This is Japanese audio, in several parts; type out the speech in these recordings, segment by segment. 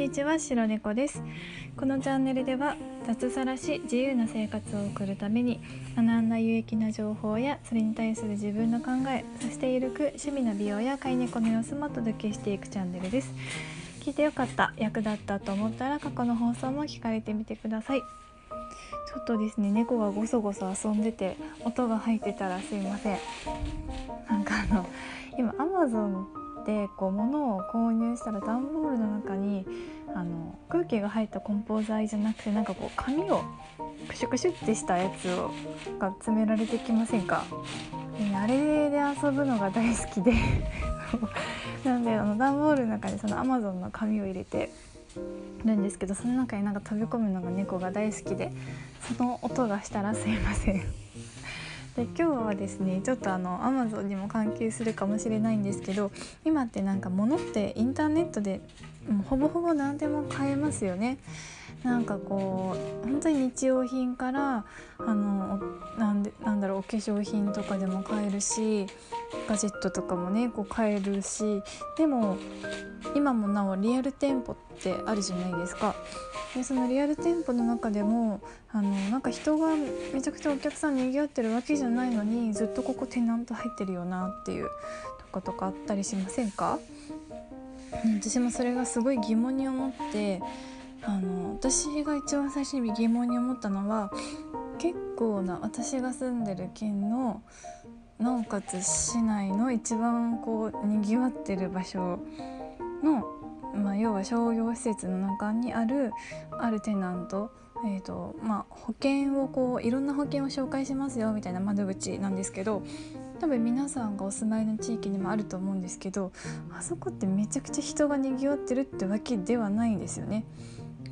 にちは白猫です。このチャンネルでは脱サラし自由な生活を送るために学んだ有益な情報やそれに対する自分の考えそしてゆるく趣味の美容や飼い猫の様子もお届けしていくチャンネルです。聞いてよかった役立ったと思ったら過去の放送も聞かれてみてください。ちょっとですね猫がゴソゴソ遊んでて音が入ってたらすいません。なんかあの今 Amazon でこう物を購入したら段ボールの中にあの空気が入った梱包材じゃなくてなんかこう紙をクシュクシュってしたやつをが詰められてきませんか？あれで遊ぶのが大好きで。なんであの段ボールの中にその Amazon の紙を入れてるんですけどその中になんか飛び込むのが猫が大好きでその音がしたらすいません。で今日はですねちょっとあの Amazon にも関係するかもしれないんですけど今ってなんか物ってインターネットでもうほぼほぼ何でも買えますよね。なんかこう本当に日用品からあのなんでなんだろうお化粧品とかでも買えるしガジェットとかもねこう買えるしでも今もなおリアル店舗ってあるじゃないですか。でそのリアル店舗の中でもあのなんか人がめちゃくちゃお客さんにぎわってるわけじゃないのにずっとここテナント入ってるよなっていうとことかあったりしませんか？私もそれがすごい疑問に思ってあの私が一番最初に疑問に思ったのは結構な私が住んでる県のなおかつ市内の一番こうにぎわってる場所の、まあ、要は商業施設の中にあるあるテナントえーとまあ、保険をこういろんな保険を紹介しますよみたいな窓口なんですけど多分皆さんがお住まいの地域にもあると思うんですけどあそこってめちゃくちゃ人がにぎわってるってわけではないんですよね。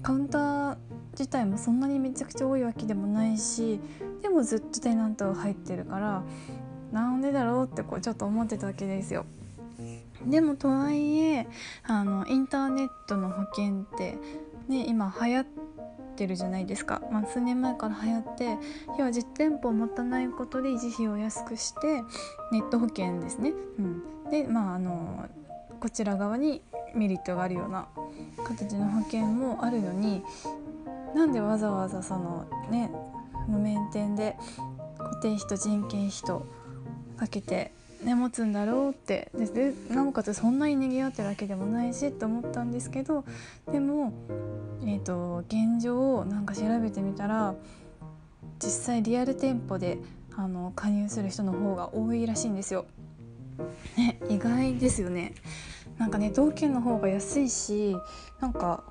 カウンター自体もそんなにめちゃくちゃ多いわけでもないしでもずっとテナントが入ってるからなんでだろうってこうちょっと思ってたわけですよ。でもとはいえあのインターネットの保険ってね今流行っててるじゃないですか、まあ、数年前から流行って要は実店舗を持たないことで維持費を安くしてネット保険ですね、うん、でまああのこちら側にメリットがあるような形の保険もあるのになんでわざわざそのね無免店で固定費と人件費とかけてね、持つんだろうってでなおかつそんなににぎわってるわけでもないしと思ったんですけどでも、えーと、現状をなんか調べてみたら実際リアル店舗であの加入する人の方が多いらしいんですよ。ね、意外ですよね。なんかね同券の方が安いしなんか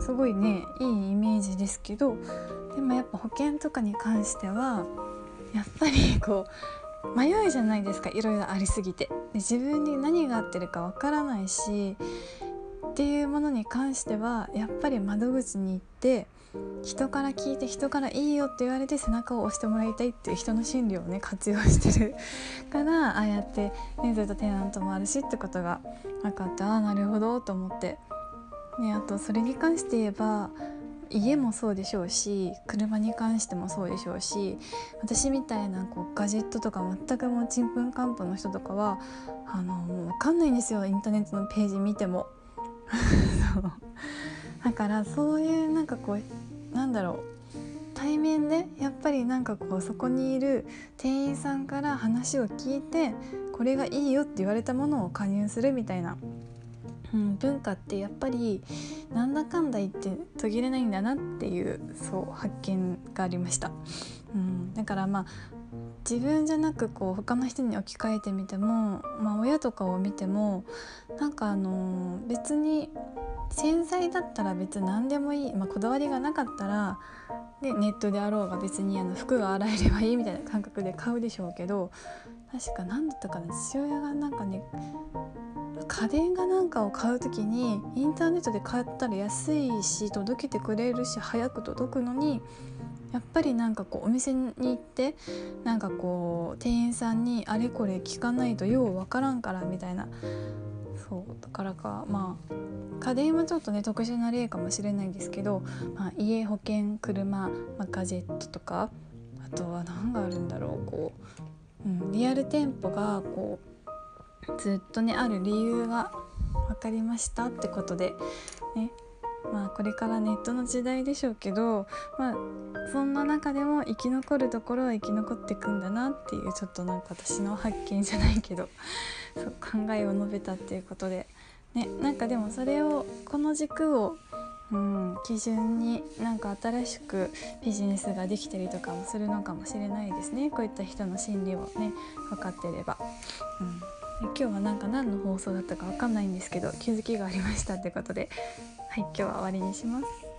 すごいねいいイメージですけどでもやっぱ保険とかに関してはやっぱりこう迷うじゃないですかいろいろありすぎて。で自分に何が合ってるかわからないしっていうものに関してはやっぱり窓口に行って人から聞いて人からいいよって言われて背中を押してもらいたいっていう人の心理をね活用してる からああやって、ね、ずっとテナントもあるしってことが分かってああなるほどと思って、ね、あとそれに関して言えば家もそうでしょうし車に関してもそうでしょうし私みたいなこうガジェットとか全くもうちんぷんかんぷんの人とかはあのもう分かんないんですよ。インターネットのページ見ても。だからそういうなんかこうなんだろう。対面でやっぱりなんかこうそこにいる店員さんから話を聞いてこれがいいよって言われたものを加入するみたいな。うん、文化ってやっぱりなんだかんだ言って途切れないんだなっていうそう発見がありました、うん、だからまあ自分じゃなくこう他の人に置き換えてみても、まあ、親とかを見てもなんかあの、別に洗剤だったら別に何でもいい、まあ、こだわりがなかったらでネットであろうが別にあの服が洗えればいいみたいな感覚で買うでしょうけど確か何だったかな父親がなんかね家電がなんかを買う時にインターネットで買ったら安いし届けてくれるし早く届くのにやっぱりなんかこうお店に行ってなんかこう店員さんにあれこれ聞かないとようわからんからみたいな。そうだからかまあ家電はちょっとね特殊な例かもしれないんですけど、まあ、家保険車、まあ、ガジェットとかあとは何があるんだろうこう、うん、リアル店舗がこうずっとねある理由が分かりましたってことでねまあこれからネットの時代でしょうけど、まあ、そんな中でも生き残るところは生き残っていくんだなっていうちょっとなんか私の発見じゃないけど そう考えを述べたっていうことで、ね、なんかでもそれをこの軸をうん、基準になんか新しくビジネスができたりとかもするのかもしれないですね。こういった人の心理をね分かってれば、うん、今日はなんか何の放送だったかわかんないんですけど気づきがありましたってことではい今日は終わりにします。